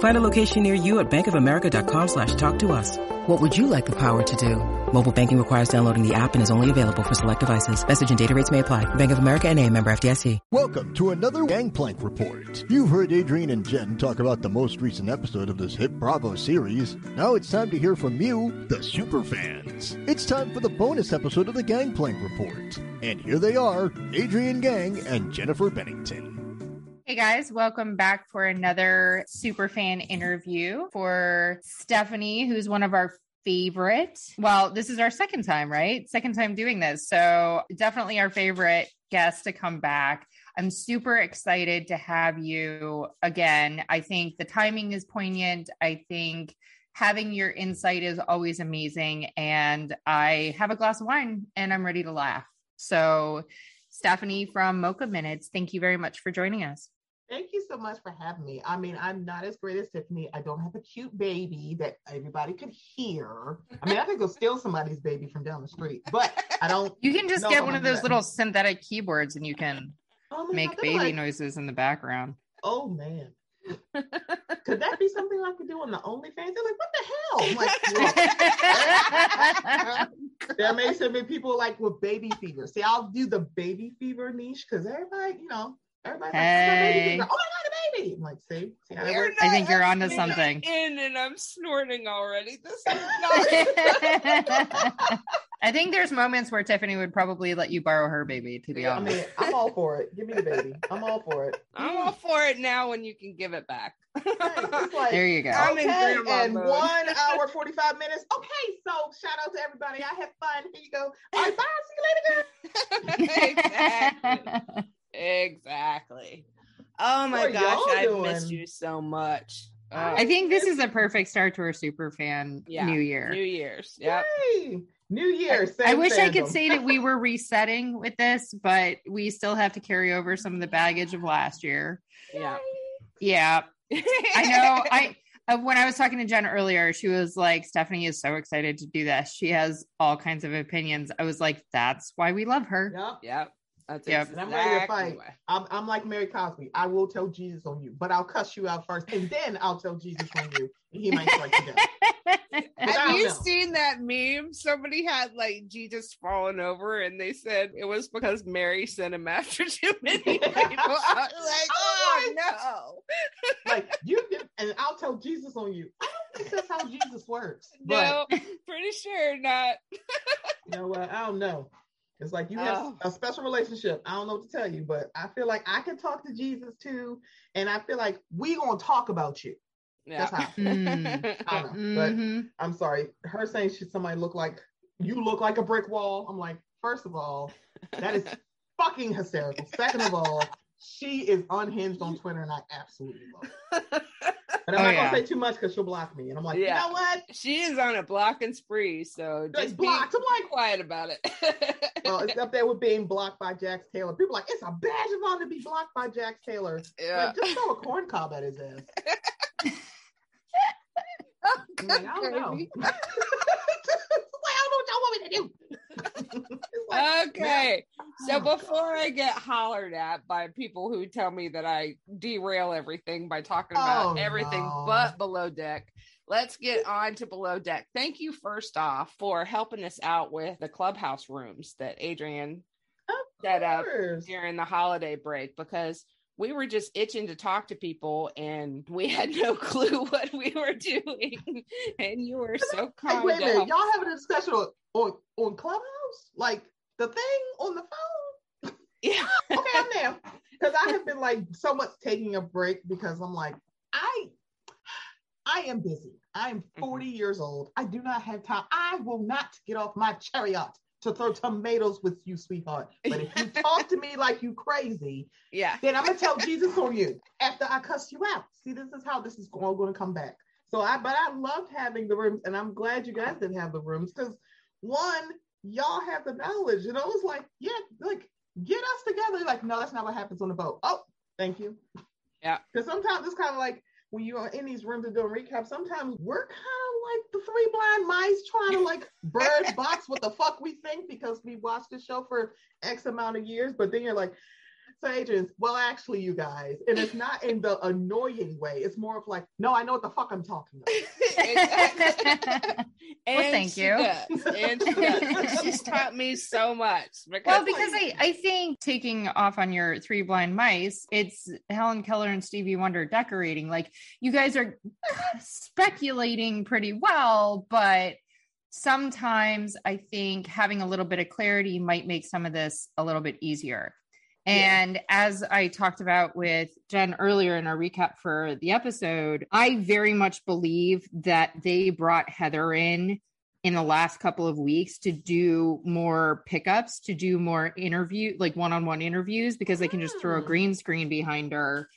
Find a location near you at bankofamerica.com slash talk to us. What would you like the power to do? Mobile banking requires downloading the app and is only available for select devices. Message and data rates may apply. Bank of America and a member FDIC. Welcome to another Gangplank Report. You've heard Adrian and Jen talk about the most recent episode of this hit Bravo series. Now it's time to hear from you, the superfans. It's time for the bonus episode of the Gangplank Report. And here they are, Adrian Gang and Jennifer Bennington. Hey guys, welcome back for another super fan interview for Stephanie, who's one of our favorite. Well, this is our second time, right? Second time doing this. So, definitely our favorite guest to come back. I'm super excited to have you again. I think the timing is poignant. I think having your insight is always amazing. And I have a glass of wine and I'm ready to laugh. So, Stephanie from Mocha Minutes, thank you very much for joining us. Thank you so much for having me. I mean, I'm not as great as Tiffany. I don't have a cute baby that everybody could hear. I mean, I could go steal somebody's baby from down the street, but I don't. You can just get one of those little synthetic keyboards and you can Oh make God, baby like, noises in the background. Oh man. Could that be something I could do on the OnlyFans? They're like, what the hell? Like, there may still be people like with baby fever. See, I'll do the baby fever niche because everybody, you know, everybody's oh, "I Hey. fever." oh my god, a baby. I'm like, see, see You're works? I think you're onto something. In and I'm snorting already. This is not. I think there's moments where Tiffany would probably let you borrow her baby, to be I honest. mean, I'm all for it. Give me the baby. I'm all for it. I'm all for it now when you can give it back. It's like, there you go. I'm in okay, grandma and mode. one hour, 45 minutes. Okay, so shout out to everybody. I had fun. Here you go. All right, bye. See you later, girl. exactly. Exactly. Oh my What gosh, I've missed you so much. Oh, I think this is a perfect start to our super fan Yeah, new year. New Year's. Yep. Yay. New Year. I same wish I could say that we were resetting with this, but we still have to carry over some of the baggage of last year. Yeah. Yeah, I know. I uh, when I was talking to Jen earlier, she was like, "Stephanie is so excited to do this. She has all kinds of opinions." I was like, "That's why we love her." Yep. Yep. That's Yep. And I'm ready to fight. I'm, I'm like Mary Cosby. I will tell Jesus on you, but I'll cuss you out first, and then I'll tell Jesus on you, and he might strike you down. Have you know. seen that meme? Somebody had like Jesus falling over, and they said it was because Mary sent him after too many people. I was like, oh, oh no. Like you, did, and I'll tell Jesus on you. I don't think that's how Jesus works. But No, pretty sure not. you know what? I don't know. It's like you have Oh. a special relationship. I don't know what to tell you, but I feel like I can talk to Jesus too, and I feel like we gonna talk about you. That's how. Mm. I don't know, but Mhm. I'm sorry. Her saying should somebody look like you look like a brick wall. I'm like, first of all, that is fucking hysterical. Second of all, she is unhinged on Twitter, and I absolutely love it. But I'm Oh, not yeah. gonna say too much because she'll block me. And I'm like, Yeah. you know what? she is on a blocking spree, so just be blocked. I'm like, quiet about it. well, it's up there with being blocked by Jax Taylor. People are like, it's a badge of honor to be blocked by Jax Taylor. yeah. Like, just throw a corn cob at his ass. I'm like, I don't know. Crazy. It's like, I don't know what y'all want me to do. Like, Okay. So Oh, before I get hollered at by people who tell me that I derail everything by talking about Oh, everything no. but below deck, let's get on to below deck. Thank you first off for helping us out with the clubhouse rooms that Adrian set up during the holiday break because we were just itching to talk to people and we had no clue what we were doing. And you were so Hey, kind. wait a minute. Y'all having a discussion on, on, on Clubhouse? Like the thing on the phone? Yeah. Okay, I'm there. Because I have been like so much taking a break because I'm like, I I am busy. I am Mm-hmm. 40 years old. I do not have time. I will not get off my chariot to throw tomatoes with you, sweetheart. But if you talk to me like you crazy, Yeah. then I'm gonna tell Jesus on you after I cuss you out. See, this is how this is all going to come back. So I, but I loved having the rooms, and I'm glad you guys didn't have the rooms because one, y'all have the knowledge, and I was like, yeah, like get us together. Like, no, that's not what happens on the boat. Oh, thank you. Yeah. Because sometimes it's kind of like when you are in these rooms and doing recaps, sometimes we're kind of like the three blind mice trying to like bird box what the fuck we think because we watched the show for X amount of years, but then you're like, so Adrian, well, actually, you guys, and it's not in the annoying way. It's more of like, no, I know what the fuck I'm talking about. Exactly. Well, thank she you. does. And she does. She's taught me so much. Because Well, because I, I think taking off on your three blind mice, it's Helen Keller and Stevie Wonder decorating. Like you guys are speculating pretty well, but sometimes I think having a little bit of clarity might make some of this a little bit easier. And as I talked about with Jen earlier in our recap for the episode, I very much believe that they brought Heather in in the last couple of weeks to do more pickups, to do more interview, like one on one interviews, because they can just throw a Hmm. green screen behind her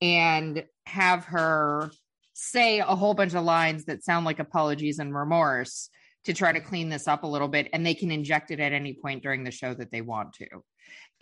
and have her say a whole bunch of lines that sound like apologies and remorse to try to clean this up a little bit. And they can inject it at any point during the show that they want to.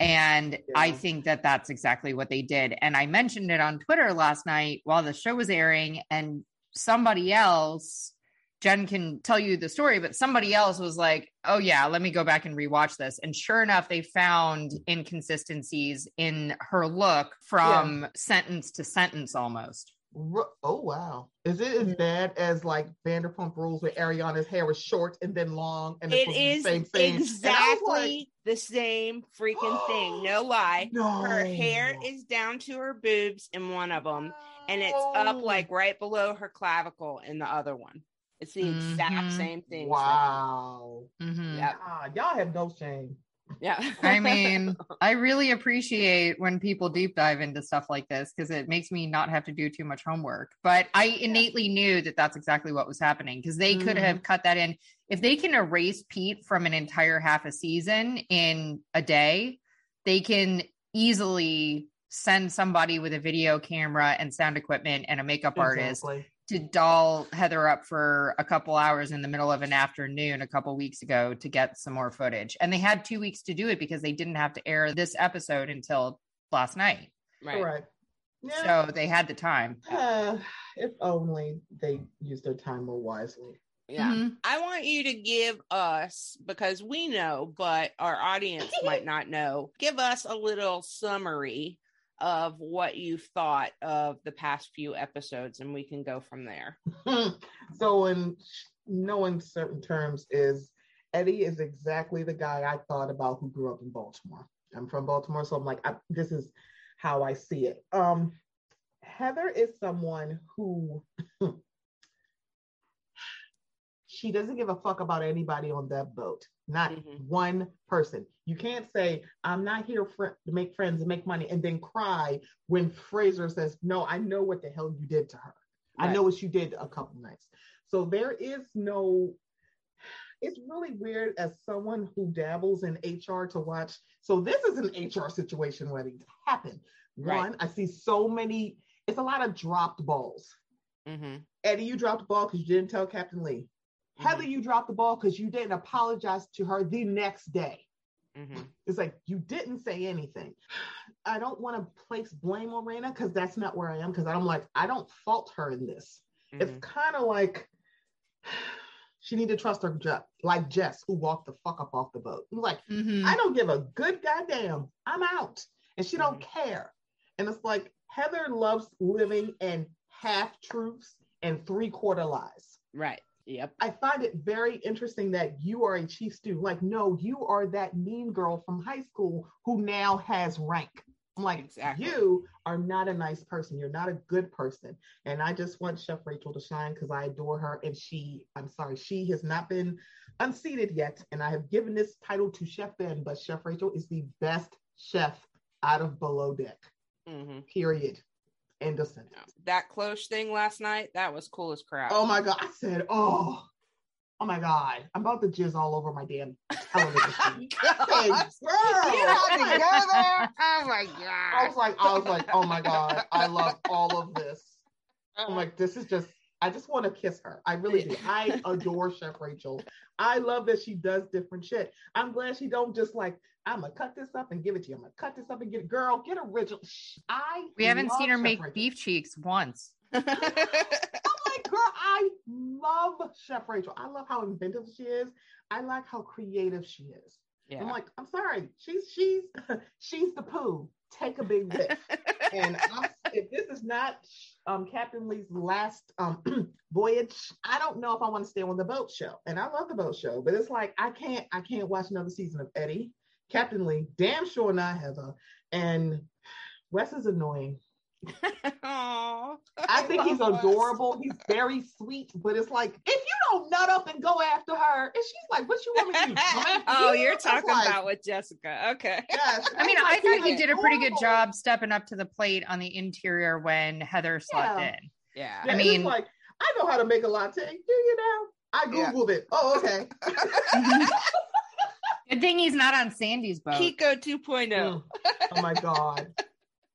And I think that that's exactly what they did. And I mentioned it on Twitter last night while the show was airing, and somebody else, Jen can tell you the story, but somebody else was like, oh, yeah, let me go back and rewatch this. And sure enough, they found inconsistencies in her look from sentence to sentence almost. Oh wow! Is it as bad as like Vanderpump Rules, where Ariana's hair was short and then long, and it supposed to be is the same thing? And I was exactly the same freaking thing. No lie. no, Her hair is down to her boobs in one of them, and it's up like right below her clavicle in the other one. It's the exact Mhm. same thing. Wow. Mhm. Yeah. God, y'all have no shame. Yeah. I mean, I really appreciate when people deep dive into stuff like this because it makes me not have to do too much homework. But I innately knew that that's exactly what was happening because they could Mhm. have cut that in. If they can erase Pete from an entire half a season in a day, they can easily send somebody with a video camera and sound equipment and a makeup artist Exactly. To doll Heather up for a couple hours in the middle of an afternoon a couple weeks ago to get some more footage. And they had two weeks to do it because they didn't have to air this episode until last night. right. Correct. Yeah. So they had the time. Uh, if only they used their time more wisely. Yeah. Mhm. I want you to give us, because we know, but our audience might not know, give us a little summary of what you thought of the past few episodes, and we can go from there. so, in no uncertain terms, is Eddie is exactly the guy I thought about who grew up in Baltimore. I'm from Baltimore, so I'm like, I, this is how I see it. Um, Heather is someone who she doesn't give a fuck about anybody on that boat. Not Mhm. one person. You can't say, I'm not here for, to make friends and make money, and then cry when Fraser says, No, I know what the hell you did to her. I know what you did a couple nights. So there is no, it's really weird as someone who dabbles in HR to watch. So this is an HR situation waiting to happen. Right. One, I see so many, it's a lot of dropped balls. Mm-hmm. Eddie, you dropped the ball because you didn't tell Captain Lee. Heather, you dropped the ball because you didn't apologize to her the next day. Mm-hmm. It's like you didn't say anything. I don't want to place blame on Rayna because that's not where I am. Because I'm like, I don't fault her in this. Mm-hmm. It's kind of like she need to trust her gut, like Jess, who walked the fuck up off the boat. I'm like, Mhm. I don't give a good goddamn. I'm out. And she don't care. And it's like Heather loves living in half truths and three quarter lies. Right. Yep. I find it very interesting that you are a chief stew. Like, no, you are that mean girl from high school who now has rank. I'm like, Exactly. you are not a nice person. You're not a good person. And I just want Chef Rachel to shine because I adore her. And she, I'm sorry, she has not been unseated yet. And I have given this title to Chef Ben, but Chef Rachel is the best chef out of Below Deck. Mhm. Period. Sentence. That close thing last night, that was cool as crap. Oh my god! I said, oh, oh my god! I'm about to jizz all over my damn television. Oh screen. I said, girl, You had to? Oh my god. I was like, I was like, oh my god, I love all of this. I'm like, this is just. I just want to kiss her. I really do. I adore Chef Rachel. I love that she does different shit. I'm glad she don't just like, I'm gonna cut this up and give it to you. I'm gonna cut this up and get it. Girl, get original. I We haven't seen her make beef cheeks once. I'm like, girl, I love Chef Rachel. I love how inventive she is. I like how creative she is. I'm like, I'm sorry, she's she's she's the poo. Take a big whiff. and I'm, if this is not um, Captain Lee's last um, voyage, I don't know if I want to stay on the boat show. And I love the boat show, but it's like I can't I can't watch another season of Eddie, Captain Lee, damn sure not Heather, and Wes is annoying. Aw. I think he's love Wes. adorable. He's very sweet, but it's like if you don't nut up and go after her, and she's like, "What you want me to do?" Oh, you? you're talking like, about with Jessica. Okay. Yes. I mean, I thought he did a pretty good job stepping up to the plate on the interior when Heather slept Yeah. in. Yeah. Yeah, I mean- like I know how to make a latte. Do you know? I Yeah. googled it. Oh, okay. Good thing he's not on Sandy's boat. Kiko 2.0. Mm. Oh my god.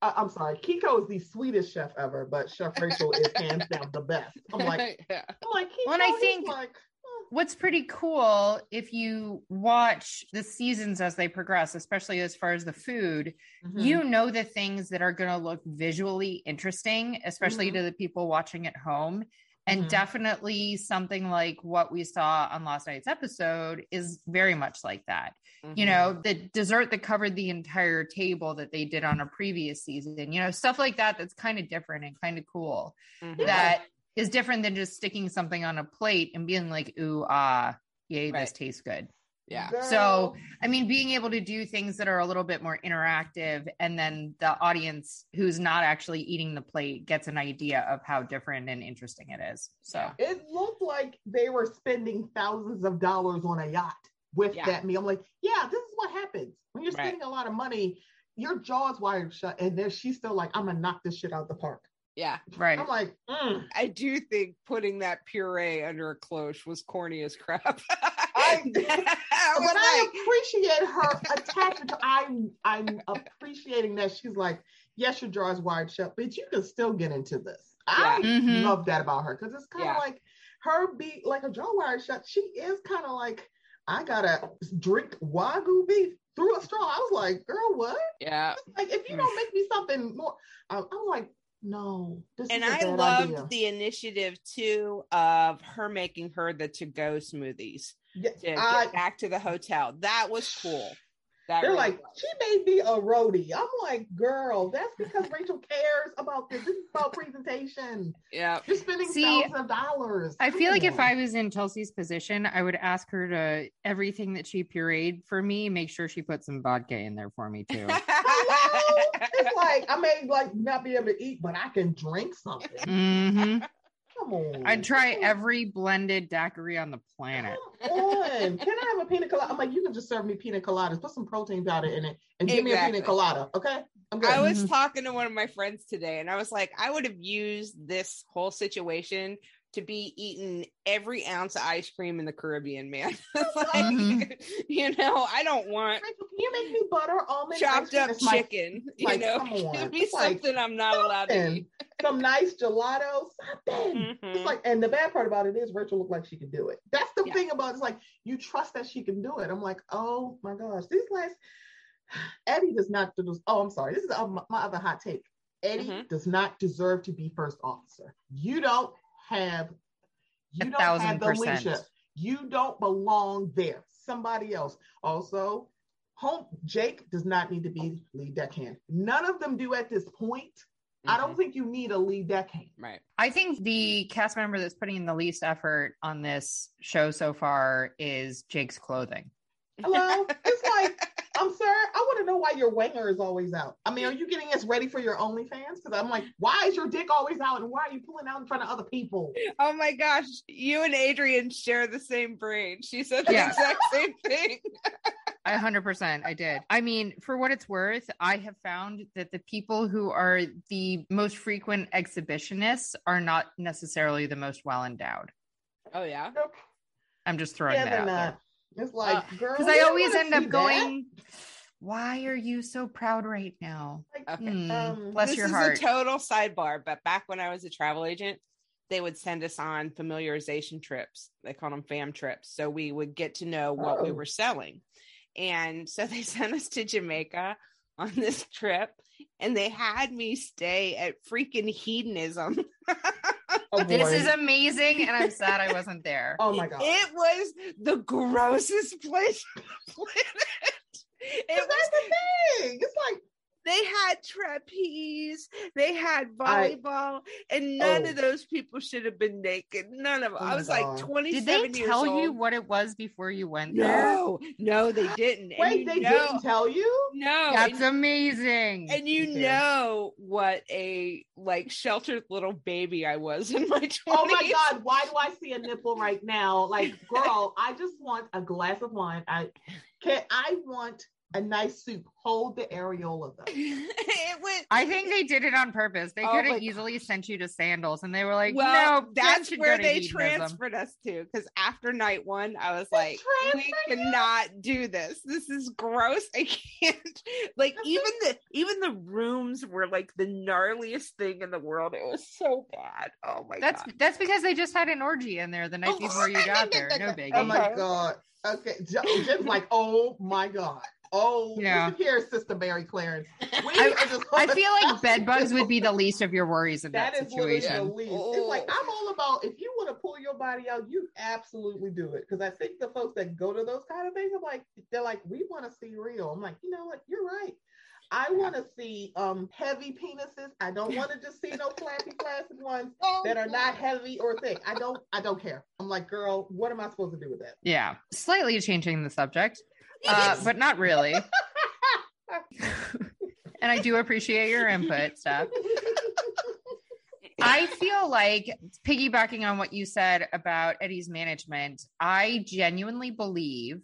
I, I'm sorry. Kiko is the sweetest chef ever, but Chef Rachel is hands down the best. I'm like, yeah. I'm like, Kiko, Well, and I think- like, oh. What's pretty cool if you watch the seasons as they progress, especially as far as the food, Mhm. you know the things that are going to look visually interesting, especially Mhm. to the people watching at home. And Mhm. definitely something like what we saw on last night's episode is very much like that. You know, the dessert that covered the entire table that they did on a previous season, you know, stuff like that that's kind of different and kind of cool. Mhm. That is different than just sticking something on a plate and being like, ooh, ah, yay, this tastes good. Yeah. Girl. So, I mean, being able to do things that are a little bit more interactive, and then the audience who's not actually eating the plate gets an idea of how different and interesting it is. So, it looked like they were spending thousands of dollars on a yacht with Yeah. that meal. I'm like, yeah, this is what happens when you're Right. spending a lot of money. Your jaw's wired shut, and then she's still like, "I'm gonna knock this shit out the park." Yeah. right. I'm like, mm. I do think putting that puree under a cloche was corny as crap. I- I but I like, appreciate her attachment. To, I'm I'm appreciating that she's like, yes, your jaw is wired shut, but you can still get into this. I Yeah. Mhm. love that about her because it's kind of Yeah. like her be like a jaw wired shut. She is kind of like, I gotta drink wagyu beef through a straw. I was like, girl, what? yeah. Like, if you don't make me something more, I'm, I'm like, no, this And I loved idea. the initiative too of her making her the to go smoothies Yeah, to get I- back to the hotel. That was cool. That They're really like, was. she may be a roadie. I'm like, girl, that's because Rachel cares about this. This is about presentation. yeah. You're spending See, thousands of dollars. I feel like if I was in Chelsea's position, I would ask her to everything that she pureed for me, make sure she put some vodka in there for me too. Hello? it's like I may like not be able to eat, but I can drink something. hmm Come on. I'd try every blended daiquiri on the planet. Come on. Can I have a pina colada? I'm like, you can just serve me pina coladas. Put some protein powder in it and give me a Exactly. pina colada. Okay. I'm good. I was Mhm. talking to one of my friends today, and I was like, I would have used this whole situation to be eating every ounce of ice cream in the Caribbean, man. like, Mhm. you know, I don't want Rachel, can you make me butter almond chopped up It's my- chicken. like, know, give me It's like, something I'm not allowed to eat. Some nice gelato, something. Mhm. It's like, and the bad part about it is Rachel looked like she could do it. That's the Yeah. thing about it. It's like you trust that she can do it. I'm like, oh my gosh, these last Eddie does not. Oh, I'm sorry. This is my other hot take. Eddie Mhm. does not deserve to be first officer. You don't have. You A don't thousand have the percent. leadership. You don't belong there. Somebody else. Also, home Jake does not need to be lead deckhand. None of them do at this point. I don't Mhm. think you need a lead deckhand. Right. I think the cast member that's putting in the least effort on this show so far is Jake's clothing. Hello? it's like I'm sir, I want to know why your wanger is always out. I mean, are you getting us ready for your OnlyFans? Because I'm like, why is your dick always out, and why are you pulling out in front of other people? Oh my gosh, you and Adrian share the same brain. She said the Yeah. exact same thing. I 100% I did. I mean, for what it's worth, I have found that the people who are the most frequent exhibitionists are not necessarily the most well endowed. Oh yeah. I'm just throwing Yeah, that they're out there. Not. It's like, girl, Because I always end up see that. going, why are you so proud right now? Like, Okay. Hmm, um, bless this your is heart. a total sidebar, but back when I was a travel agent, they would send us on familiarization trips. They called them fam trips. So we would get to know what we Oh. were selling. And so they sent us to Jamaica on this trip and they had me stay at freaking hedonism. oh, this is amazing, and I'm sad I wasn't there. Oh my god. It was the grossest place on the planet. It was the thing. It's like, they had trapeze, they had I- volleyball, and none Oh. of those people should have been naked. None of them. Oh I was God. like 27 Did they years tell you what it was before you went there? No, no, they didn't. Wait, you they know, didn't tell you? No, That's and, amazing. and you Okay. know what a like sheltered little baby I was in my 20s. Oh my god, why do I see a nipple right now? Like, girl, I just want a glass of wine. I can I want a nice soup. Hold the areola though. it went I think they did it on purpose. They Oh could have easily sent you to sandals, and they were like, well, "No, that's where they hedonism." transferred us to. Because after night one, I was like, we transferred you? cannot do this. This is gross. I can't. Like even the even the rooms were like the gnarliest thing in the world. It was so bad. Oh my That's god. that's because they just had an orgy in there the night oh, before you got there. No biggie. Oh my god. Okay. Jo- Jim's like, oh my god. Oh, Yeah. listen here, Sister Mary Clarence. I- I feel like bed bugs would be the least of your worries in that, That is literally the situation. least. It's like Oh. I'm all about if you want to pull your body out, you absolutely do it. Because I think the folks that go to those kind of things, I'm like, they're like, we want to see real. I'm like, you know what? You're right. I want to see um heavy penises. I don't want to just see no flappy flaccid ones that are not heavy or thick. I don't. I don't care. I'm like, girl, what am I supposed to do with that? Yeah, slightly changing the subject, uh, but not really. and I do appreciate your input, Steph. I feel like piggybacking on what you said about Eddie's management, I genuinely believe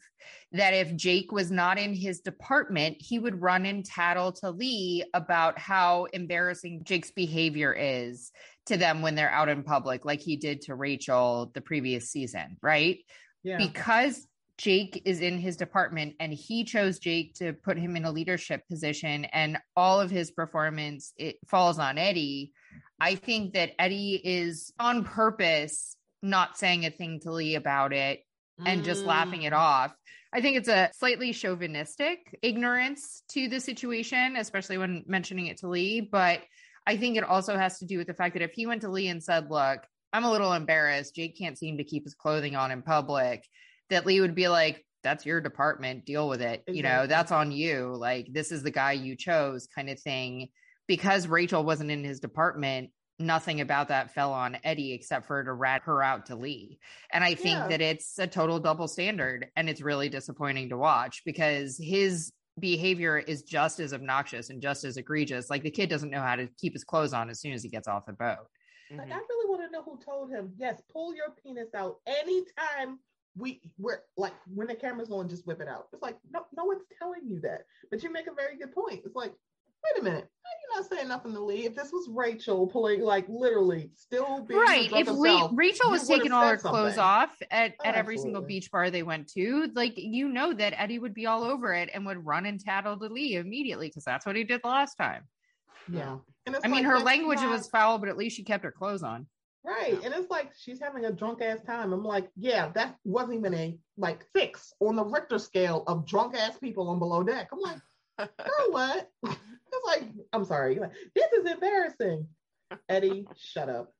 that if Jake was not in his department, he would run and tattle to Lee about how embarrassing Jake's behavior is to them when they're out in public, like he did to Rachel the previous season, right? yeah. because Jake is in his department and he chose Jake to put him in a leadership position and all of his performance it falls on Eddie. I think that Eddie is on purpose not saying a thing to Lee about it and just laughing it Mm. off. I think it's a slightly chauvinistic ignorance to the situation, especially when mentioning it to Lee. But I think it also has to do with the fact that if he went to Lee and said, Look, I'm a little embarrassed. Jake can't seem to keep his clothing on in public, that Lee would be like, That's your department. Deal with it. You know, that's on you. Like, this is the guy you chose, kind of thing. Because Rachel wasn't in his department, nothing about that fell on Eddie except for to rat her out to Lee. And I think Yeah. that it's a total double standard and it's really disappointing to watch because his behavior is just as obnoxious and just as egregious. Like the kid doesn't know how to keep his clothes on as soon as he gets off the boat. Like Mhm. I really want to know who told him. Yes, pull your penis out anytime we we're like when the camera's on, just whip it out. It's like no, no one's telling you that. But you make a very good point. It's like, wait a minute, why are you not saying nothing to Lee? If this was Rachel pulling, like literally still being right. drunk If Lee, herself, Rachel was taking all her said clothes off at, at every single beach bar they went to, like you know that Eddie would be all over it and would run and tattle to Lee immediately because that's what he did the last time. yeah. And it's I mean, her language not- was foul, but at least she kept her clothes on. Right. And it's like she's having a drunk ass time. I'm like, yeah, that wasn't even a like six on the Richter scale of drunk ass people on below deck. I'm like, girl, what? It's like, I'm sorry. Like, this is embarrassing. Eddie, shut up.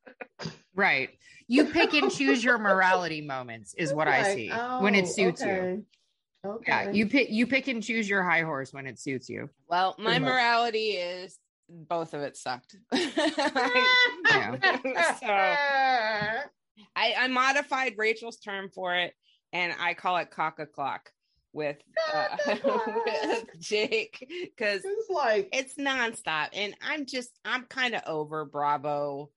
Right. You pick and choose your morality moments is what I Like, see oh, when it oh, suits you. okay. Okay. Yeah, you pick you pick and choose your high horse when it suits you. Well, my morality is both of it sucked. Yeah. so I, I modified Rachel's term for it and I call it cock a clock. with uh, with Jake because It's like it's nonstop, and I'm just I'm kind of over Bravo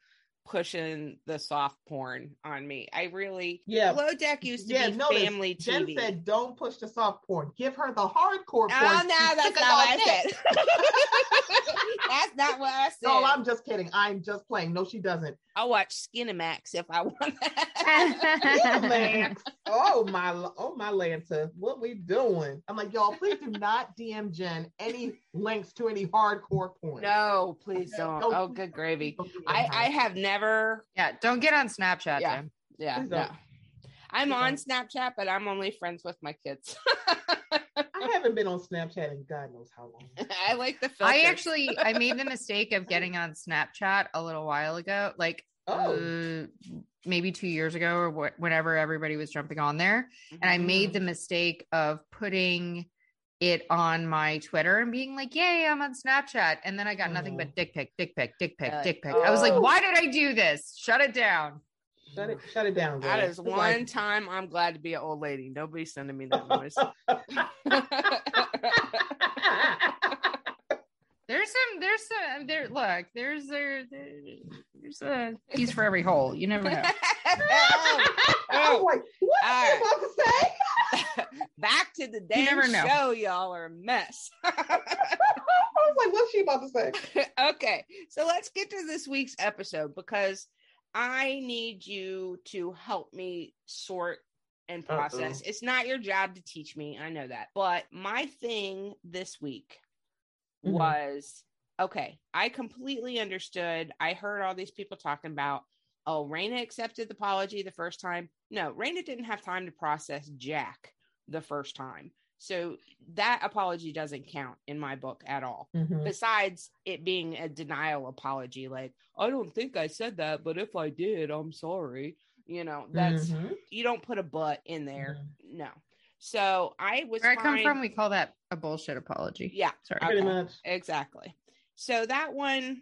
pushing the soft porn on me. I really Yeah. Below Deck used to yeah, be notice, family Jen TV. said, "Don't push the soft porn. Give her the hardcore porn." oh no, She's that's not what I that." said. that's not what I said. No, I'm just kidding. I'm just playing. No, she doesn't. I'll watch Skinamax if I want. Yeah, Oh my, oh my Lanta, what we doing? I'm like, y'all, please do not DM Jen any links to any hardcore porn. no, please don't. Don't- Oh, good gravy. I. I have never. yeah, don't get on Snapchat, Yeah. Jim. Yeah, no. I'm on Snapchat, but I'm only friends with my kids. I haven't been on Snapchat in God knows how long. I like the filters. I actually I made the mistake of getting on Snapchat a little while ago, like Oh, uh, maybe two years ago or wh- whenever everybody was jumping on there. And I made the mistake of putting it on my Twitter and being like, "Yay, I'm on Snapchat," and then I got nothing Oh. but dick pic, dick pic, dick pic, Really? dick pic. I was like, Oh. "Why did I do this? Shut it down." Shut it, shut it down. That girl. is one like- time I'm glad to be an old lady. Nobody's sending me that noise. There's some, there's some, there. Look, there's there, there's a piece for every hole. You never know. Oh. I was like, what All are you about to say? Back to the never damn know. show, y'all are a mess. I was like, what's she about to say? okay, so let's get to this week's episode because I need you to help me sort and process. Uh-oh. It's not your job to teach me, I know that. But my thing this week Mhm. was okay, I completely understood. I heard all these people talking about, oh, Rayna accepted the apology the first time. No, Rayna didn't have time to process Jack the first time. So that apology doesn't count in my book at all Mhm. besides it being a denial apology like i don't think i said that but if i did i'm sorry you know that's Mhm. you don't put a but in there no so i was Where I come fine- from, we call that a bullshit apology. yeah Sorry. Okay. Pretty much. exactly so that one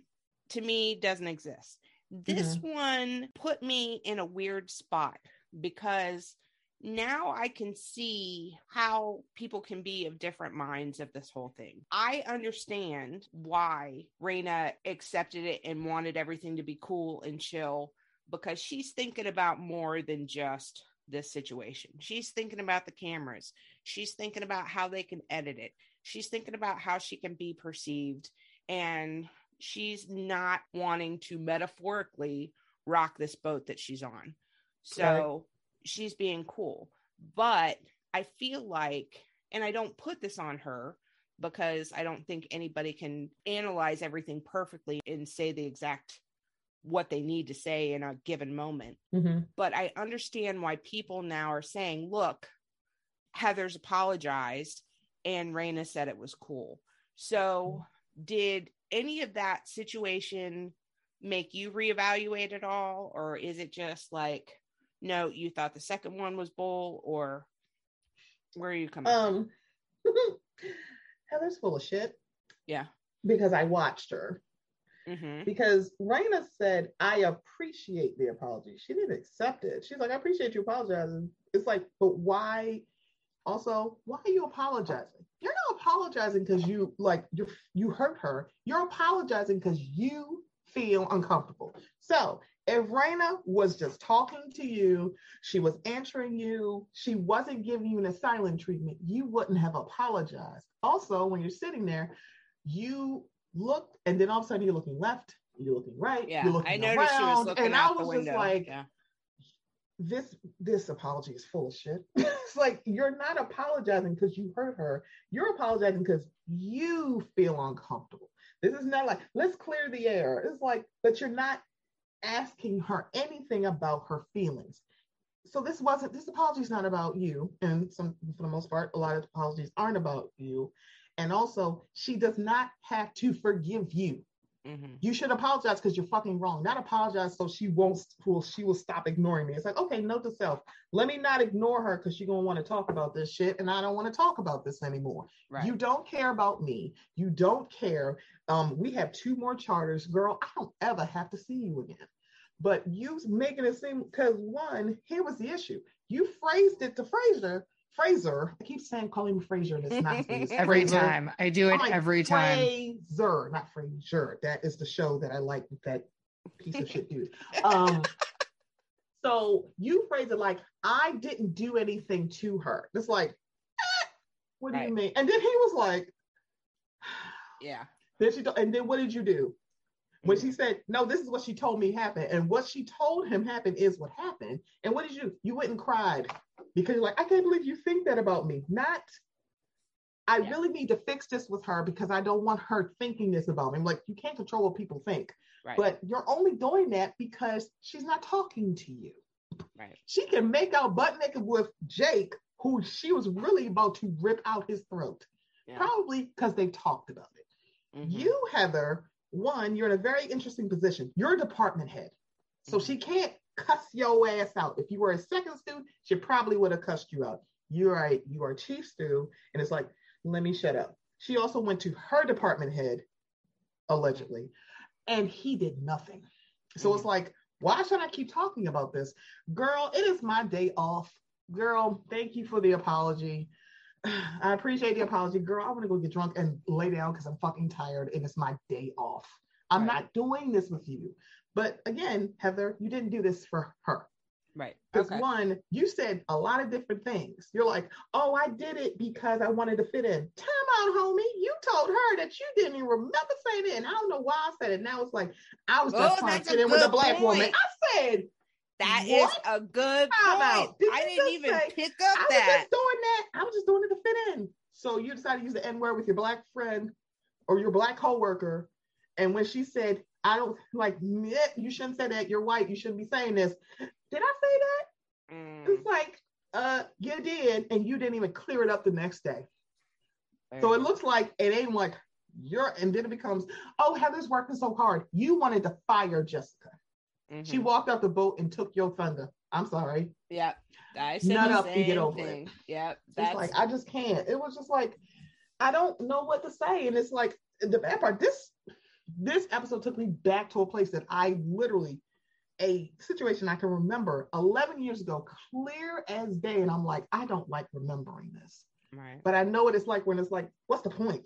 to me doesn't exist this one put me in a weird spot because now I can see how people can be of different minds of this whole thing. I understand why Rayna accepted it and wanted everything to be cool and chill because she's thinking about more than just this situation. She's thinking about the cameras. She's thinking about how they can edit it. She's thinking about how she can be perceived and she's not wanting to metaphorically rock this boat that she's on. So she's being cool. But I feel like, and I don't put this on her because I don't think anybody can analyze everything perfectly and say the exact what they need to say in a given moment. Mhm. But I understand why people now are saying, look, Heather's apologized and Rayna said it was cool. So did any of that situation make you reevaluate it all? Or is it just like, no, you thought the second one was bull, or where are you coming from? Um, Heather's full of shit Yeah. because I watched her. hmm Because Rayna said, I appreciate the apology. She didn't accept it. She's like, I appreciate you apologizing. It's like, but why? Also, why are you apologizing? You're not apologizing because you like you you hurt her. You're apologizing because you feel uncomfortable. So if Rayna was just talking to you, she was answering you, she wasn't giving you an silent treatment, you wouldn't have apologized. Also, when you're sitting there, you looked, and then all of a sudden you're looking left, you're looking right, Yeah. you're looking I noticed she was around, looking and I was window. just like, yeah. this this apology is full of shit. it's like you're not apologizing because you hurt her. You're apologizing because you feel uncomfortable. This is not like let's clear the air. It's like, but you're not asking her anything about her feelings. So this wasn't this apology is not about you, and some for the most part, a lot of apologies aren't about you. And also, she does not have to forgive you. Mhm. You should apologize because you're fucking wrong. Not apologize so she won't will she will stop ignoring me. It's like, okay, note to self. Let me not ignore her because she's gonna want to talk about this shit and I don't want to talk about this anymore. Right. You don't care about me. You don't care. Um, we have two more charters, girl. I don't ever have to see you again. But you making it seem because one, here was the issue. You phrased it to Fraser Fraser. I keep saying calling him Fraser, and it's not it's Every Fraser. time. I do it like, every time. Fraser, not Fraser. That is the show that I like that piece of shit dude. Um, so you phrase it like, I didn't do anything to her. It's like, eh, what do Right. you mean? And then he was like, Yeah. then she, and then what did you do? When she said, no, this is what she told me happened. And what she told him happened is what happened. And what did you? You went and cried because you're like, I can't believe you think that about me. Not, I Yeah. really need to fix this with her because I don't want her thinking this about me. I'm like, you can't control what people think, Right. but you're only doing that because she's not talking to you. right. She can make out butt naked with Jake, who she was really about to rip out his throat, Yeah. probably because they talked about it. Mhm. You, Heather, one, you're in a very interesting position. You're a department head. So Mhm. she can't cuss your ass out. If you were a second stew, she probably would have cussed you out. You are a, you are chief stew, and it's like, let me shut up. She also went to her department head, allegedly, and he did nothing. So it's like, why should I keep talking about this? Girl, it is my day off. Girl, thank you for the apology. I appreciate the apology. Girl, I want to go get drunk and lay down because I'm fucking tired and it's my day off. I'm Right. not doing this with you. But again, Heather, you didn't do this for her. Right. Because Okay. one, you said a lot of different things. You're like, oh, I did it because I wanted to fit in. Time out, homie. You told her that you didn't even remember saying it. And I don't know why I said it. Now it's like, I was just Oh, trying to fit in with a black woman. I said, That is What? a good point. Did I didn't even say- pick I up was that. just doing that. I was just doing it to fit in. So you decided to use the N word with your black friend or your black coworker. And when she said, I don't like, you shouldn't say that. You're white. You shouldn't be saying this. Did I say that? Mm, It's like, uh, you did, and you didn't even clear it up the next day. there So it looks like it ain't like you're, and then it becomes, oh, Heather's working so hard. You wanted to fire Jessica. She Mhm. walked out the boat and took your thunder. I'm sorry. Yeah. I said Nut up and get over it. thing. Yep. It's That's like I just can't. It was just like I don't know what to say, and it's like the bad part. This this episode took me back to a place that I literally a situation I can remember 11 years ago, clear as day, and I'm like, I don't like remembering this, right. but I know what it's like when it's like, what's the point?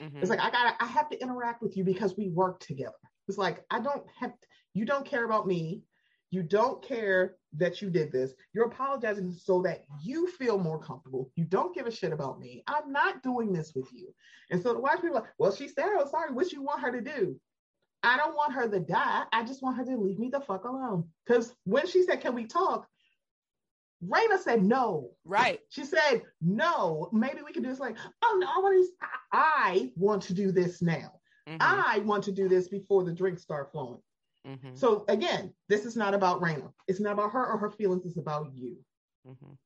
Mhm. It's like I got to I have to interact with you because we work together. It's like I don't have you don't care about me. You don't care that you did this. You're apologizing so that you feel more comfortable. You don't give a shit about me. I'm not doing this with you. And so the watch people like, well, she said, oh, sorry, what you want her to do? I don't want her to die. I just want her to leave me the fuck alone. Because when she said, can we talk? Rayna said no. right. She said, no, maybe we can do this like, oh no, I want to I want to do this now. Mhm. I want to do this before the drinks start flowing. Mhm. So again, this is not about Rayna. It's not about her or her feelings. It's about you. Mhm.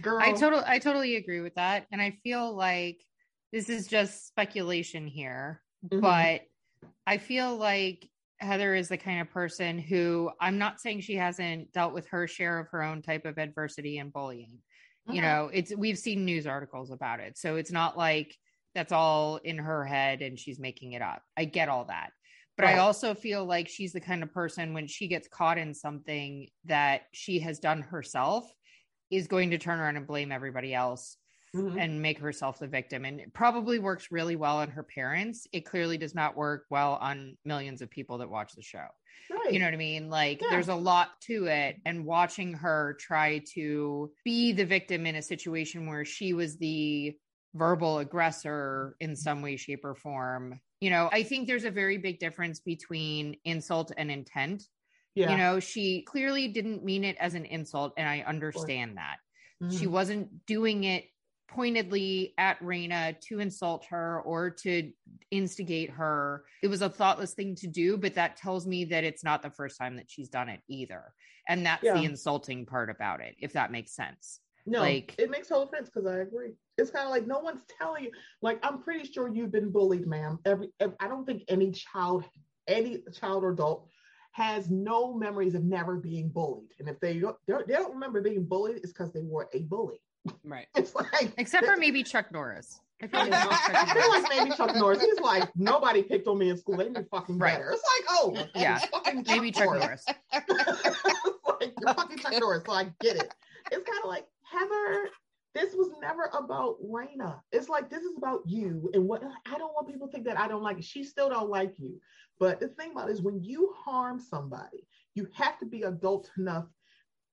Girl. I totally I totally agree with that. And I feel like this is just speculation here, Mhm. but I feel like Heather is the kind of person who I'm not saying she hasn't dealt with her share of her own type of adversity and bullying. You Mhm. know, it's we've seen news articles about it. So it's not like that's all in her head and she's making it up. I get all that. But I also feel like she's the kind of person when she gets caught in something that she has done herself is going to turn around and blame everybody else Mhm. and make herself the victim. And it probably works really well on her parents. It clearly does not work well on millions of people that watch the show. Right. You know what I mean? Like Yeah. there's a lot to it. And watching her try to be the victim in a situation where she was the verbal aggressor in some way, shape, or form. You know, I think there's a very big difference between insult and intent. yeah. You know, she clearly didn't mean it as an insult, and I understand that. She Mhm. wasn't doing it pointedly at Rayna to insult her or to instigate her. It was a thoughtless thing to do, but that tells me that it's not the first time that she's done it either. And that's Yeah. the insulting part about it, if that makes sense. No, like- it makes total sense because I agree. It's kind of like no one's telling you. Like I'm pretty sure you've been bullied, ma'am. Every, ev- I don't think any child, any child or adult has no memories of never being bullied. And if they don't, they don't- remember being bullied, it's because they were a bully. Right. It's like Except for maybe Chuck Norris. I feel like, I feel like maybe Chuck Norris. He's like, nobody picked on me in school. They knew fucking Right. better. It's like, oh, Yeah. it's fucking maybe Chuck Norris. it's like, you're fucking Chuck Norris, so I get it. It's kind of like Heather. this was never about Rayna. It's like this is about you and what I don't want people to think that I don't like it. She still don't like you. But the thing about it is when you harm somebody, you have to be adult enough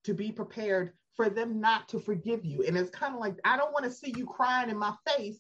to be prepared for them not to forgive you. And it's kind of like I don't want to see you crying in my face.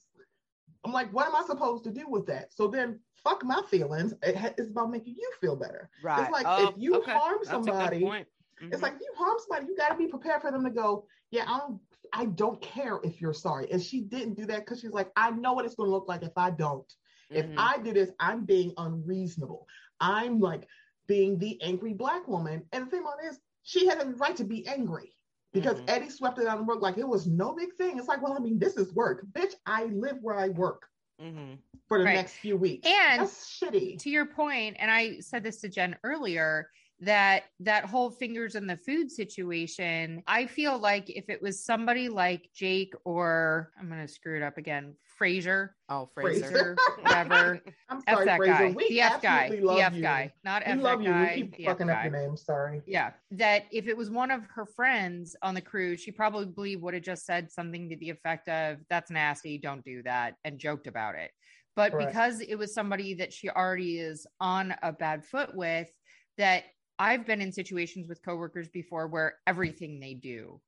I'm like, what am I supposed to do with that? So then fuck my feelings. it's about making you feel better. Right. It's like if oh, you okay. harm That's a good somebody, point. it's like if you harm somebody, you got to be prepared for them to go, yeah, I don't, I don't care if you're sorry. And she didn't do that because she's like, I know what it's going to look like if I don't. If Mhm. I do this, I'm being unreasonable. I'm like being the angry black woman. And the thing about it is, she had a right to be angry because Mhm. Eddie swept it out of work like it was no big thing. It's like, well, I mean, this is work, bitch. I live where I work Mhm. for the Right. next few weeks. And That's shitty. to your point, and I said this to Jen earlier, that that whole fingers in the food situation, I feel like if it was somebody like Jake or I'm gonna screw it up again, Fraser, Oh, Fraser. Fraser. whatever. I'm F sorry, that Fraser. guy. We the F guy. The F you. guy. Not We F love that you. guy. We keep F fucking up your name. Sorry. Yeah, that if it was one of her friends on the cruise, she probably would have just said something to the effect of, That's nasty, don't do that, and joked about it. But Correct. because it was somebody that she already is on a bad foot with, that I've been in situations with coworkers before where everything they do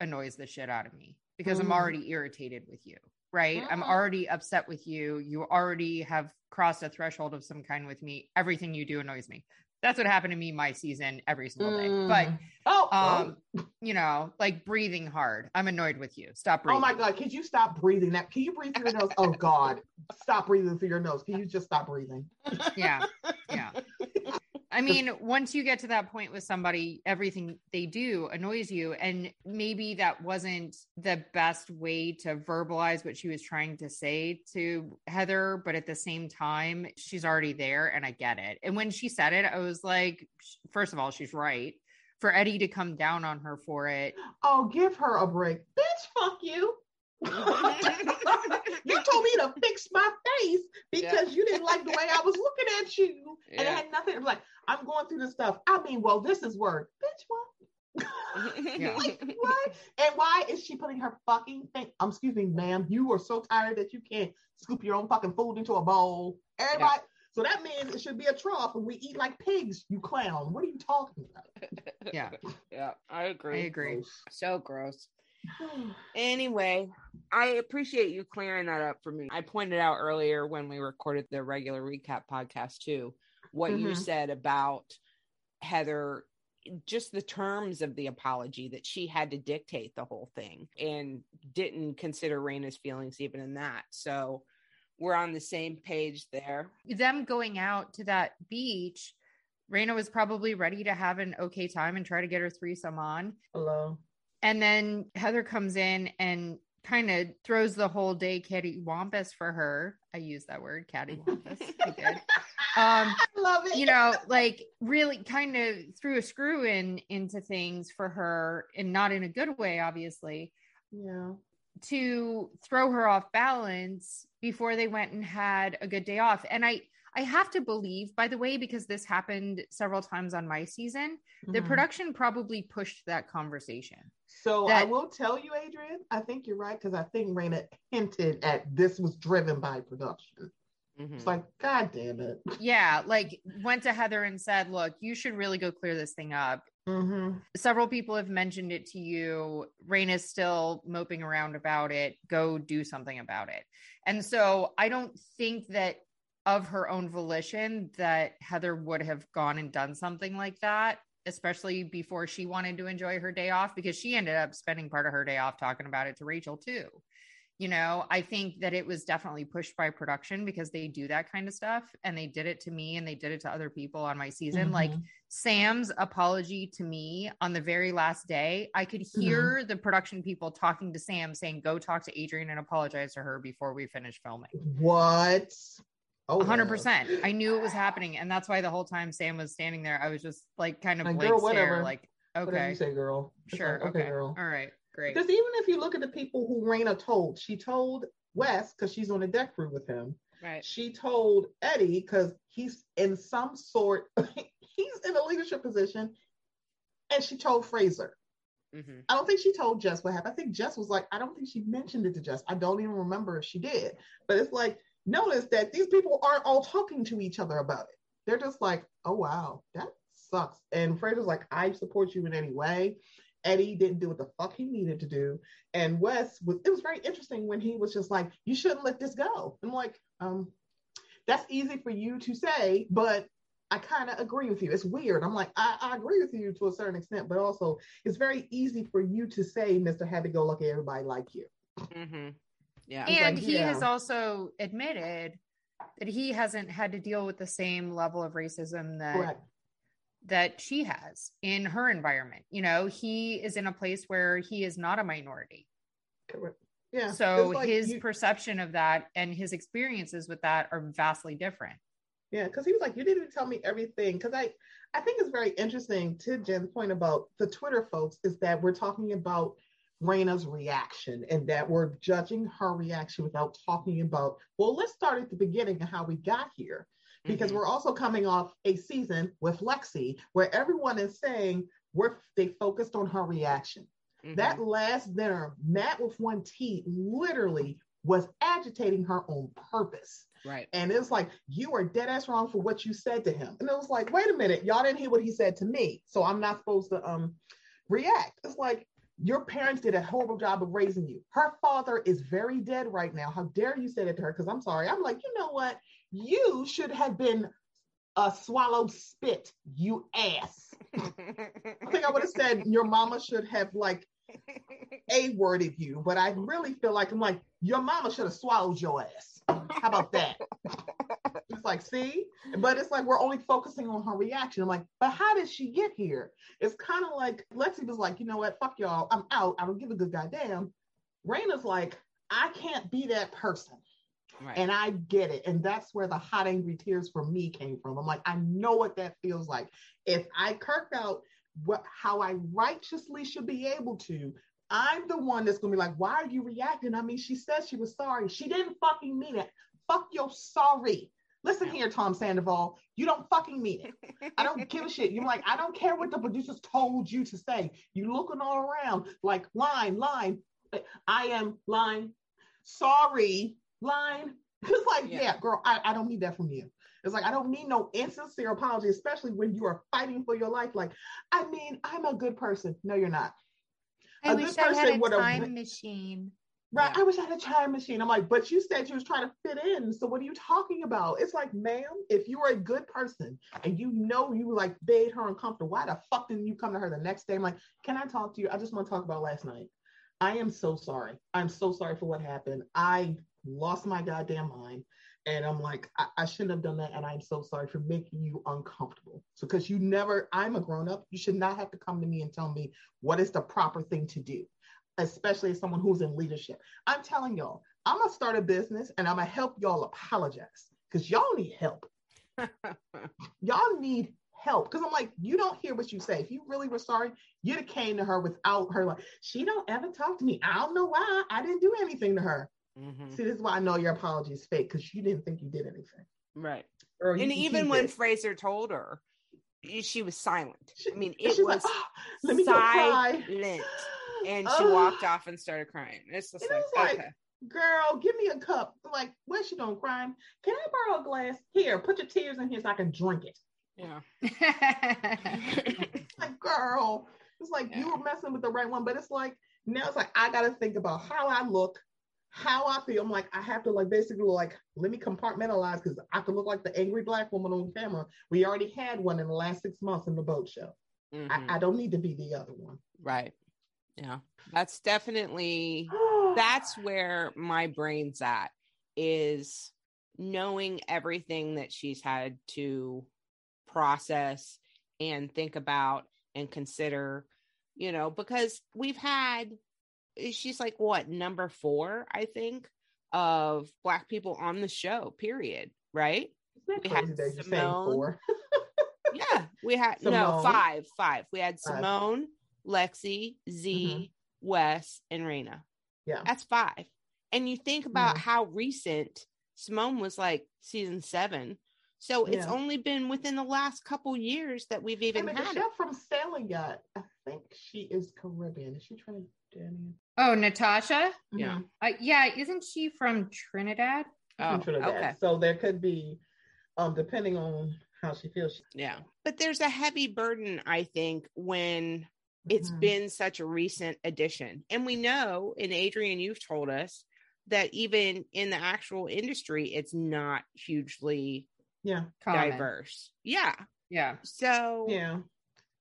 annoys the shit out of me because I'm Mhm. already irritated with you, right? I'm Mhm. already upset with you. You already have crossed a threshold of some kind with me. Everything you do annoys me. That's what happened to me my season every single day. But Mm. oh, um, you know, like breathing hard. I'm annoyed with you. Stop oh my God, could you stop breathing? That can you breathe through your nose? Oh God, stop breathing through your nose. Can you just stop breathing? Yeah. Yeah. I mean, once you get to that point with somebody, everything they do annoys you. And maybe that wasn't the best way to verbalize what she was trying to say to Heather. But at the same time, she's already there and I get it. And when she said it, I was like, first of all, she's right. For Eddie to come down on her for it, Oh, give her a break, bitch. Fuck you. you told me to fix my face because you didn't like the way I was looking at you, and it had nothing. Like I'm going through this stuff. I mean, well, this is work, bitch. What? Yeah. like what? And why is she putting her fucking thing? Um, excuse me, ma'am. You are so tired that you can't scoop your own fucking food into a bowl. Everybody. So that means it should be a trough, and we eat like pigs. You clown. What are you talking about? yeah, yeah, I agree. I agree. agree. So gross. Anyway, I appreciate you clearing that up for me. I pointed out earlier when we recorded the regular recap podcast too, what you Mhm. said about Heather, just the terms of the apology that she had to dictate the whole thing and didn't consider Rayna's feelings even in that. So we're on the same page there. them going out to that beach, Rayna was probably ready to have an okay time and try to get her threesome on. Hello. And then Heather comes in and kind of throws the whole day cattywampus for her. I use that word, cattywampus. I did. Um, I love it. you know, like really kind of threw a screw in into things for her and not in a good way, obviously Yeah. to throw her off balance before they went and had a good day off. And I I have to believe, by the way, because this happened several times on my season, the Mhm. production probably pushed that conversation. So I will tell you, Adrian, I think you're right because I think Rayna hinted at this was driven by production. Mhm. It's like, God damn it. Yeah, like went to Heather and said, "Look, you should really go clear this thing up." Mm-hmm. Several people have mentioned it to you. Rain is still moping around about it. Go do something about it. And so I don't think that of her own volition that Heather would have gone and done something like that, especially before she wanted to enjoy her day off, because she ended up spending part of her day off talking about it to Rachel too. You know, I think that it was definitely pushed by production because they do that kind of stuff and they did it to me and they did it to other people on my season. Mm-hmm. Like Sam's apology to me on the very last day, I could mm-hmm. hear the production people talking to Sam saying, Go talk to Adrian and apologize to her before we finish filming. What? Oh, 100%. I knew it was happening. And that's why the whole time Sam was standing there, I was just like kind of Like, blank girl, stare, whatever. like, Whatever okay, you say, girl. It's sure, like, okay, girl. all right, great. Because even if you look at the people who Rayna told, she told Wes because she's on the deck crew with him. Right. She told Eddie because he's in some sort, he's in a leadership position, and she told Fraser. Mhm. I don't think she told Jess what happened. I think Jess was like, I don't think she mentioned it to Jess. I don't even remember if she did. But it's like, notice that these people aren't all talking to each other about it. They're just like, oh wow, that sucks. And Fraser's like, I support you in any way. Eddie didn't do what the fuck he needed to do. And Wes was it was very interesting when he was just like, you shouldn't let this go. I'm like, um, that's easy for you to say, but I kind of agree with you. It's weird. I'm like, I, I agree with you to a certain extent, but also it's very easy for you to say, Mr. Happy Go Lucky, everybody like you. Mhm. Yeah. And like, he has also admitted that he hasn't had to deal with the same level of racism that Correct. that she has in her environment. You know, he is in a place where he is not a minority. Correct. Yeah. so like his you- perception of that and his experiences with that are vastly different. Yeah, because he was like, you didn't tell me everything. Because I, I think it's very interesting to Jen's point about the Twitter folks is that we're talking about Rayna's reaction and that we're judging her reaction without talking about, well, let's start at the beginning and how we got here. Because Mhm. we're also coming off a season with Lexi where everyone is saying we're they focused on her reaction. Mhm. That last dinner, Matt with one T literally was agitating her on purpose. right. And it was like, you are dead ass wrong for what you said to him. And it was like, wait a minute, y'all didn't hear what he said to me. So I'm not supposed to um react. It's like your parents did a horrible job of raising you. Her father is very dead right now. How dare you say that to her? Because I'm sorry. I'm like, you know what? You should have been a swallowed spit, you ass. I think I would have said your mama should have like a worded you, but I really feel like I'm like, your mama should have swallowed your ass. How about that? Like, see, but it's like we're only focusing on her reaction. I'm like, but how did she get here? It's kind of like Lexi was like, you know what, fuck y'all, I'm out. I don't give a good goddamn. Rayna's like, I can't be that person. right. And I get it. And that's where the hot angry tears for me came from. I'm like, I know what that feels like. If I kirked out what how I righteously should be able to, I'm the one that's gonna be like, why are you reacting? I mean, she said she was sorry. She didn't fucking mean it. Fuck your sorry. Listen here, Tom Sandoval. You don't fucking mean it. I don't give a shit. You're like, I don't care what the producers told you to say. You looking all around like line, line. I am line. Sorry, line. It's like, Yeah. yeah, girl, I, I don't need that from you. It's like I don't need no insincere apology, especially when you are fighting for your life. Like, I mean, I'm a good person. No, you're not. I A wish good I had a would've- time machine. Right. Yeah. I wish I had a time machine. I'm like, but you said you was trying to fit in. So what are you talking about? It's like, ma'am, if you are a good person and you know you like made her uncomfortable, why the fuck didn't you come to her the next day? I'm like, can I talk to you? I just want to talk about last night. I am so sorry. I'm so sorry for what happened. I lost my goddamn mind. And I'm like, I, I shouldn't have done that. And I'm so sorry for making you uncomfortable. So, because you never, I'm a grown up, you should not have to come to me and tell me what is the proper thing to do, especially as someone who's in leadership. I'm telling y'all, I'm gonna start a business and I'm gonna help y'all apologize because y'all need help. Y'all need help because I'm like, you don't hear what you say. If you really were sorry, you'd have came to her without her like, she don't ever talk to me. I don't know why. I didn't do anything to her. Mhm. See, this is why I know your apology is fake because you didn't think you did anything. Right. And even when it. Fraser told her, she was silent. She- I mean, it was like, "Ah, let me go cry. silent. And she Ugh. walked off and started crying. It's just it like, was like, okay. Girl, give me a cup. I'm like, where's she doing crime? Can I borrow a glass? Here, put your tears in here so I can drink it. Yeah. like, girl, it's like you were messing with the right one, but it's like now it's like I gotta think about how I look, how I feel. I'm like, I have to like basically like let me compartmentalize because I could look like the angry black woman on camera. We already had one in the last six months in the boat show. Mhm. I, I don't need to be the other one. Right. Yeah. That's definitely that's where my brain's at is knowing everything that she's had to process and think about and consider, you know, because we've had eh, she's like what number 4 I think of black people on the show period, right? We had crazy that you're saying Simone. four? Yeah, we had no five, five. We had. Simone, Lexi, Z, Wes, and Rayna. Yeah. That's five. And you think about Mhm. how recent Simone was like season seven. So it's Yeah. only been within the last couple years that we've I even mean, the had it. from Sailing Yacht, I think she is Caribbean. Is she Trinidadian? Oh, Natasha. Yeah. Mhm. Uh, yeah, isn't she from Trinidad? From Oh, Trinidad. okay. So there could be, um, depending on how she feels. Yeah. But there's a heavy burden, I think, when it's Mhm. been such a recent addition. And we know, and Adrian, you've told us that even in the actual industry, it's not hugely yeah, Common. diverse. Yeah. Yeah. So, yeah.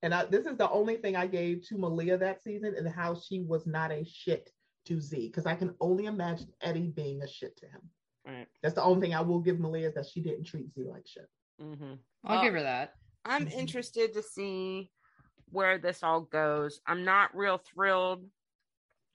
And I, this is the only thing I gave to Malia that season, and how she was not a shit to Z, because I can only imagine Eddie being a shit to him. right. That's the only thing I will give Malia is that she didn't treat Z like shit. hmm I'll Uh, give her that. I'm Mhm. interested to see where this all goes. I'm not real thrilled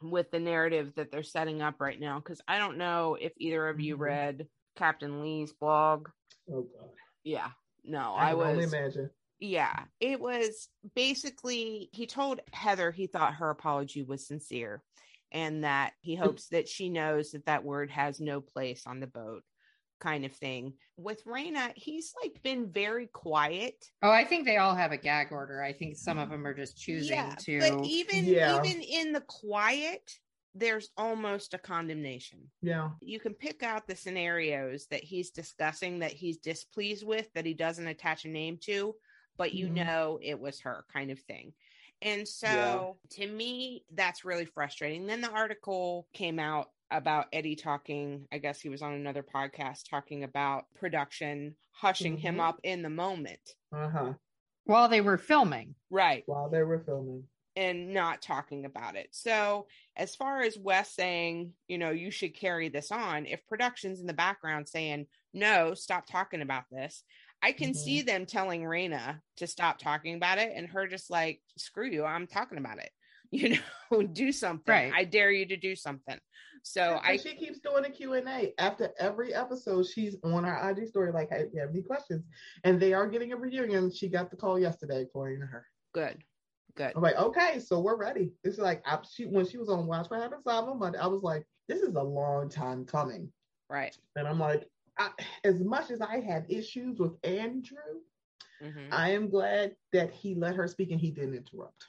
with the narrative that they're setting up right now because I don't know if either of you Mhm. read Captain Lee's blog. Oh god, Yeah, no, I, I, can only was. imagine. Yeah, it was basically he told Heather he thought her apology was sincere and that he hopes that she knows that that word has no place on the boat kind of thing. With Rayna, he's like been very quiet. Oh, I think they all have a gag order. I think some of them are just choosing yeah, to. But even Yeah. even in the quiet, there's almost a condemnation. Yeah, You can pick out the scenarios that he's discussing that he's displeased with that he doesn't attach a name to, but you Mhm. know it was her kind of thing. And so to me, that's really frustrating. Then the article came out about Eddie talking, I guess he was on another podcast talking about production hushing him Mhm. up in the moment. uh huh. while they were filming. Right. While they were filming, and not talking about it. So, as far as Wes saying, you know, you should carry this on, if production's in the background saying, no, stop talking about this, I can Mhm. see them telling Rayna to stop talking about it and her just like, screw you, I'm talking about it. You know, do something. Right. I dare you to do something. So, And I, she keeps doing a Q&A. After every episode, she's on her IG story like, hey, if you have any questions? And they are getting a reunion. She got the call yesterday, according to her. good, good. I'm like, okay, so we're ready. It's like I, she when she was on Watch What Happens Live on Monday, I was like, this is a long time coming. Right. And I'm like, I, as much as I had issues with Andrew, Mhm. I am glad that he let her speak and he didn't interrupt.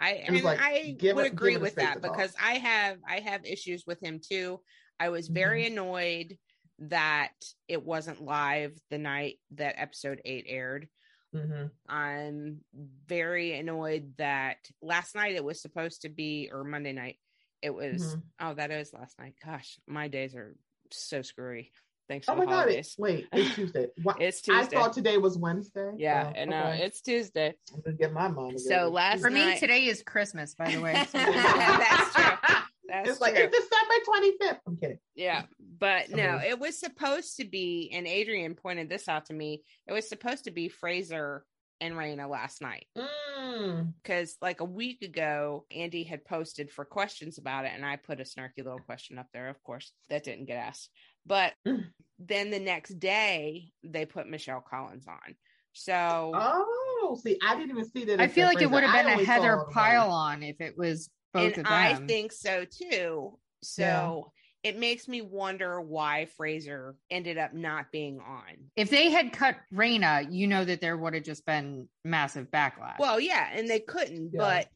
I and like, I would it- agree give it a with that because I have I have issues with him too. I was very Mm-hmm. annoyed that it wasn't live the night that episode 8 aired. hmm I'm very annoyed that last night it was supposed to be or Monday night it was Mhm. oh that is last night. Gosh, my days are so screwy. Thanks Oh for my the god! It, wait, it's Tuesday. Why, It's I thought today was Wednesday. yeah, Oh, and uh, okay. it's Tuesday. I'm gonna get my mind. So last For me, today is Christmas, by the way. That's true. That's it's like true. it's December 25th. I'm kidding. Yeah, but no, it was supposed to be, and Adrian pointed this out to me. It was supposed to be Fraser and Rayna last night Mm. because, like a week ago, Andy had posted for questions about it, and I put a snarky little question up there. Of course, that didn't get asked. But Mm. then the next day, they put Michelle Collins on. So Oh, see, I didn't even see that. I feel like it would have been a Heather it on- pile on if it was both and of I think so too. So Yeah. it makes me wonder why Fraser ended up not being on. if they had cut Rayna, you know that there would have just been massive backlash. Well, yeah, and they couldn't, Yeah. but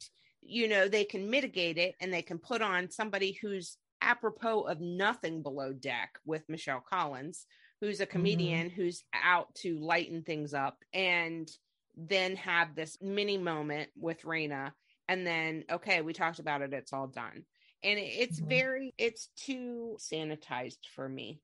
you know, they can mitigate it and they can put on somebody who's apropos of nothing below deck with Michelle Collins, who's a comedian who's out to lighten things up and then have this mini moment with Rayna and then okay, we talked about it, it's all done. And it- it's Mhm. very it's too sanitized for me.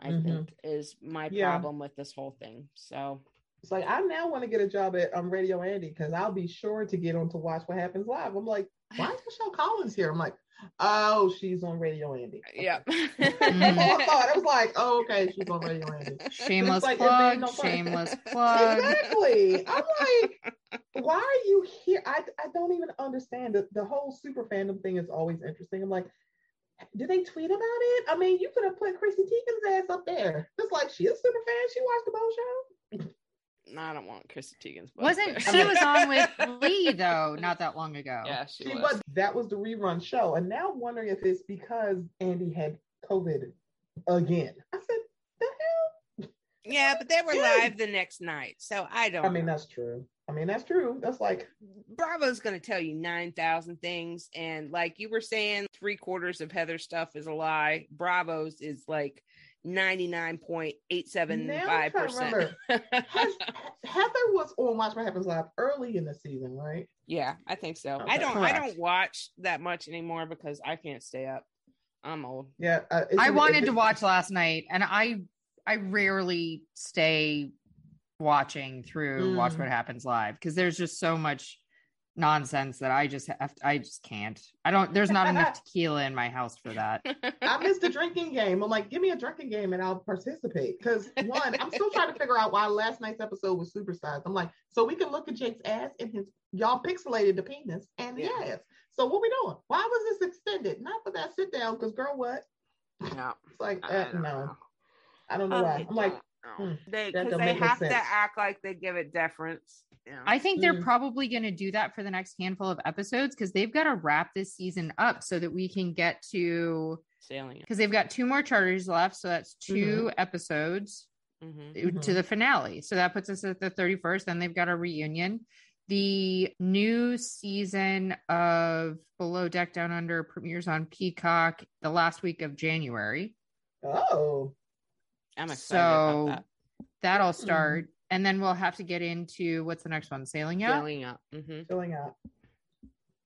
I Mhm. think is my Yeah. problem with this whole thing. So It's like I now want to get a job at um, Radio Andy because I'll be sure to get on to watch what happens live. I'm like, why is Michelle Collins here? I'm like, oh, she's on Radio Andy. yeah. Mm-hmm. That's all I thought. I was like, oh, okay, she's on Radio Andy. shameless like plug, no shameless plug. Exactly. I'm like, why are you here? I, I don't even understand. The, the whole super fandom thing is always interesting. I'm like, did they tweet about it? I mean, you could have put Chrissy Teigen's ass up there. It's like she a super fan. She watched the Bow Show. No, I don't want Chrissy Teigen's butt Wasn't there. she was on with Lee though not that long ago? Yeah, she, She was. was. That was the rerun show, and now I'm wondering if it's because Andy had COVID again. I said, the hell? Yeah, but they were live the next night, so I don't. I mean, know. that's true. I mean, that's true. That's like, Bravo's going to tell you 9,000 things. And like you were saying, three quarters of Heather's stuff is a lie. Bravo's is like 99.875%. Has, Heather was on Watch What Happens Live early in the season, right? yeah, I think so. Okay, I don't I don't watch that much anymore because I can't stay up. I'm old. Yeah. Uh, I wanted to watch last night, and I I rarely stay watching through Watch Mm. What Happens Live because there's just so much nonsense that I just have I just can't. I don't. There's not enough tequila in my house for that. I missed the drinking game. I'm like, give me a drinking game and I'll participate. Because one, I'm still trying to figure out why last night's episode was supersized. I'm like, so we can look at Jake's ass and his y'all pixelated the penis and the Yeah. ass. So what we doing? Why was this extended? Not for that sit down. Because girl, what? no. It's like, I uh, don't no, know. I don't know why. I'm like, hmm, they because don't they make no have to act like they give it deference. Yeah. I think they're Mm. probably going to do that for the next handful of episodes because they've got to wrap this season up so that we can get to sailing. because they've got two more charters left. So that's 2 episodes Mm-hmm. to the finale. So that puts us at the 31st. Then they've got a reunion. The new season of Below Deck Down Under premieres on Peacock the last week of January. oh, I'm excited So about that'll start. And then we'll have to get into what's the next one? Sailing that. Yacht. Sailing up. hmm filling out.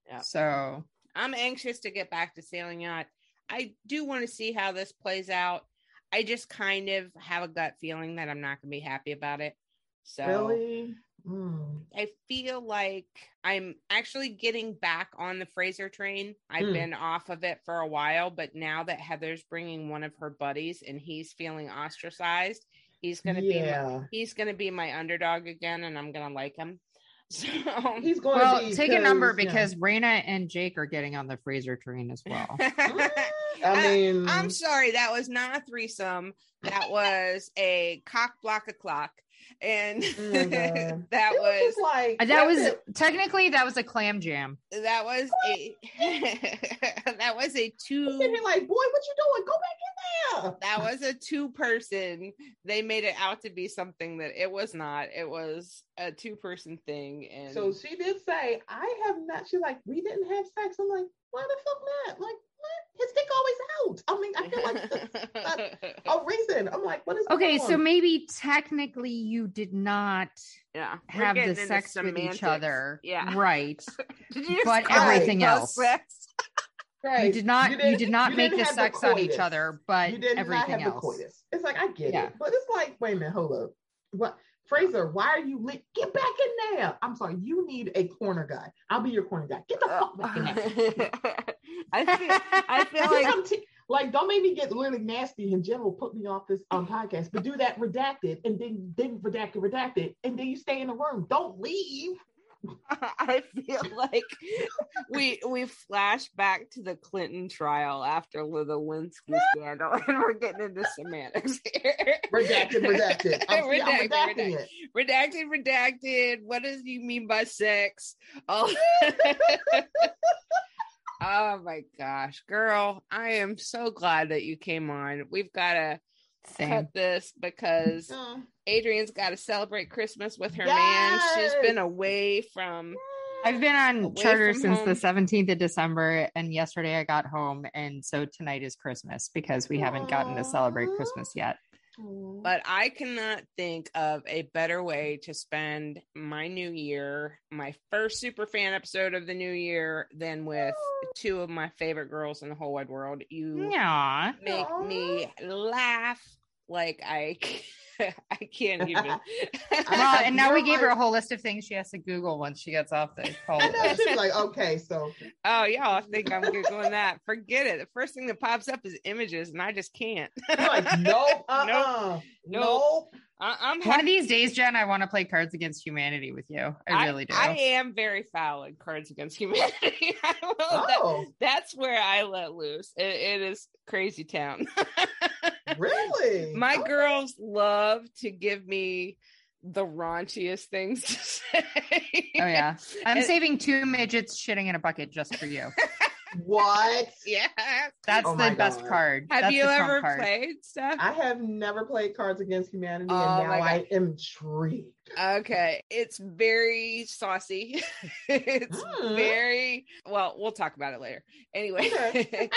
Yeah. So I'm anxious to get back to sailing yacht. I do want to see how this plays out. I just kind of have a gut feeling that I'm not going to be happy about it. So Really? Hmm. I feel like I'm actually getting back on the Fraser train. I've Hmm. been off of it for a while, but now that Heather's bringing one of her buddies and he's feeling ostracized, he's going to be my, he's going to be my underdog again and I'm going to like him. So He's going well, to take a number yeah. because Rayna and Jake are getting on the Fraser train as well. I mean, I'm sorry, that was not a threesome. That was a cock block a clock. And Oh mm-hmm. my that it was just like that was it. technically that was a clam jam. that was a that was a two like, boy, what you doing? Go back in there. that was a two person. They made it out to be something that it was not. It was a two person thing. And So she did say, I have not. She's like, we didn't have sex. I'm like, why the fuck not? Like, what? His dick always out. I mean, I feel like that's a reason. I'm like, what is Okay, going so on? maybe technically you did not yeah, have the getting into sex with each other. Yeah. Right. Did you But everything else. sex? Right. You did not you, didn't- did not you make didn't the sex on each other, but you did not everything have the else. coitus. It's like I get Yeah. it, but it's like, wait a minute, hold up. What Fraser, why are you lit? Get back in there. I'm sorry, you need a corner guy. I'll be your corner guy. Get the fuck back in there. I feel I feel like t- like don't make me get really nasty in general, put me off this um podcast, but do that redacted and then then redacted, redacted, and then you stay in the room. Don't leave. I feel like we we flash back to the Clinton trial after the Lewinsky scandal, and we're getting into semantics here. Redacted, redacted. I'm, redacted, redacting redacted, redacted, redacted. What does you mean by sex? Oh. oh my gosh, girl! I am so glad that you came on. We've got to Same. cut this because Uh, Adrian's got to celebrate Christmas with her man. She's been away from. I've been on charter since home. the 17th of December, and yesterday I got home, and so tonight is Christmas because we haven't gotten to celebrate Christmas yet. But I cannot think of a better way to spend my new year, my first super fan episode of the new year, than with two of my favorite girls in the whole wide world. You Yeah. make me laugh like I I can't even. Well, and now we gave her a whole list of things she has to Google once she gets off the call. I know she'd be like, okay, so oh, y'all think I'm googling that? Forget it. The first thing that pops up is images, and I just can't. you're like, nope, uh-uh, Nope. nope. I, I'm One of these days, Jen, I want to play Cards Against Humanity with you. I really do. I am very foul in Cards Against Humanity. I will- that- Oh, that's where I let loose. It, it is crazy town. Really? My Okay. girls love to give me the raunchiest things to say. oh yeah, I'm And- saving two midgets shitting in a bucket just for you. what? yeah. That's Oh the best God. card. Have That's you ever card. played stuff? I have never played Cards Against Humanity, Oh and now I God. am intrigued. Okay, it's very saucy. it's Hmm. very well. We'll talk about it later. Anyway, Okay.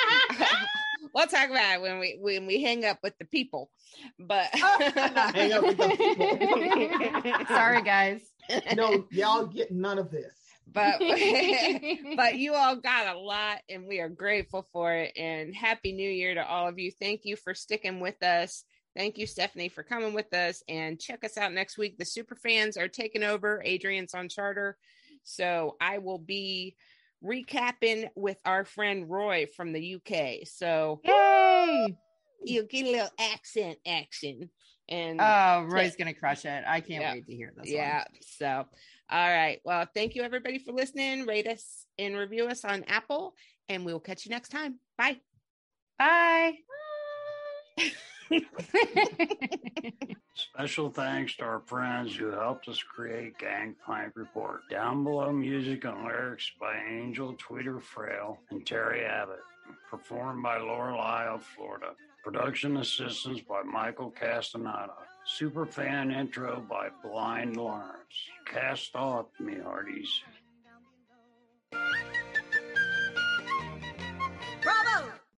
We'll talk about it when we when we hang up with the people. But Hang up with the people. Sorry, guys. No, y'all get none of this. but but you all got a lot and we are grateful for it and happy new year to all of you thank you for sticking with us thank you stephanie for coming with us and check us out next week the super fans are taking over adrian's on charter so i will be recapping with our friend roy from the uk so Yay! you'll get a little accent action and Oh, Roy's gonna crush it. I can't Yeah. wait to hear this. yeah. So, all right. Well, thank you everybody for listening. Rate us and review us on Apple, and we will catch you next time. Bye. Bye. Special thanks to our friends who helped us create Gangplank Report. Down below music and lyrics by Angel Tweeter Frail and Terry Abbott. Performed by Lorelei of Florida. Production assistance by Michael Castaneda. Superfan intro by Blind Lawrence. Cast off, me hearties.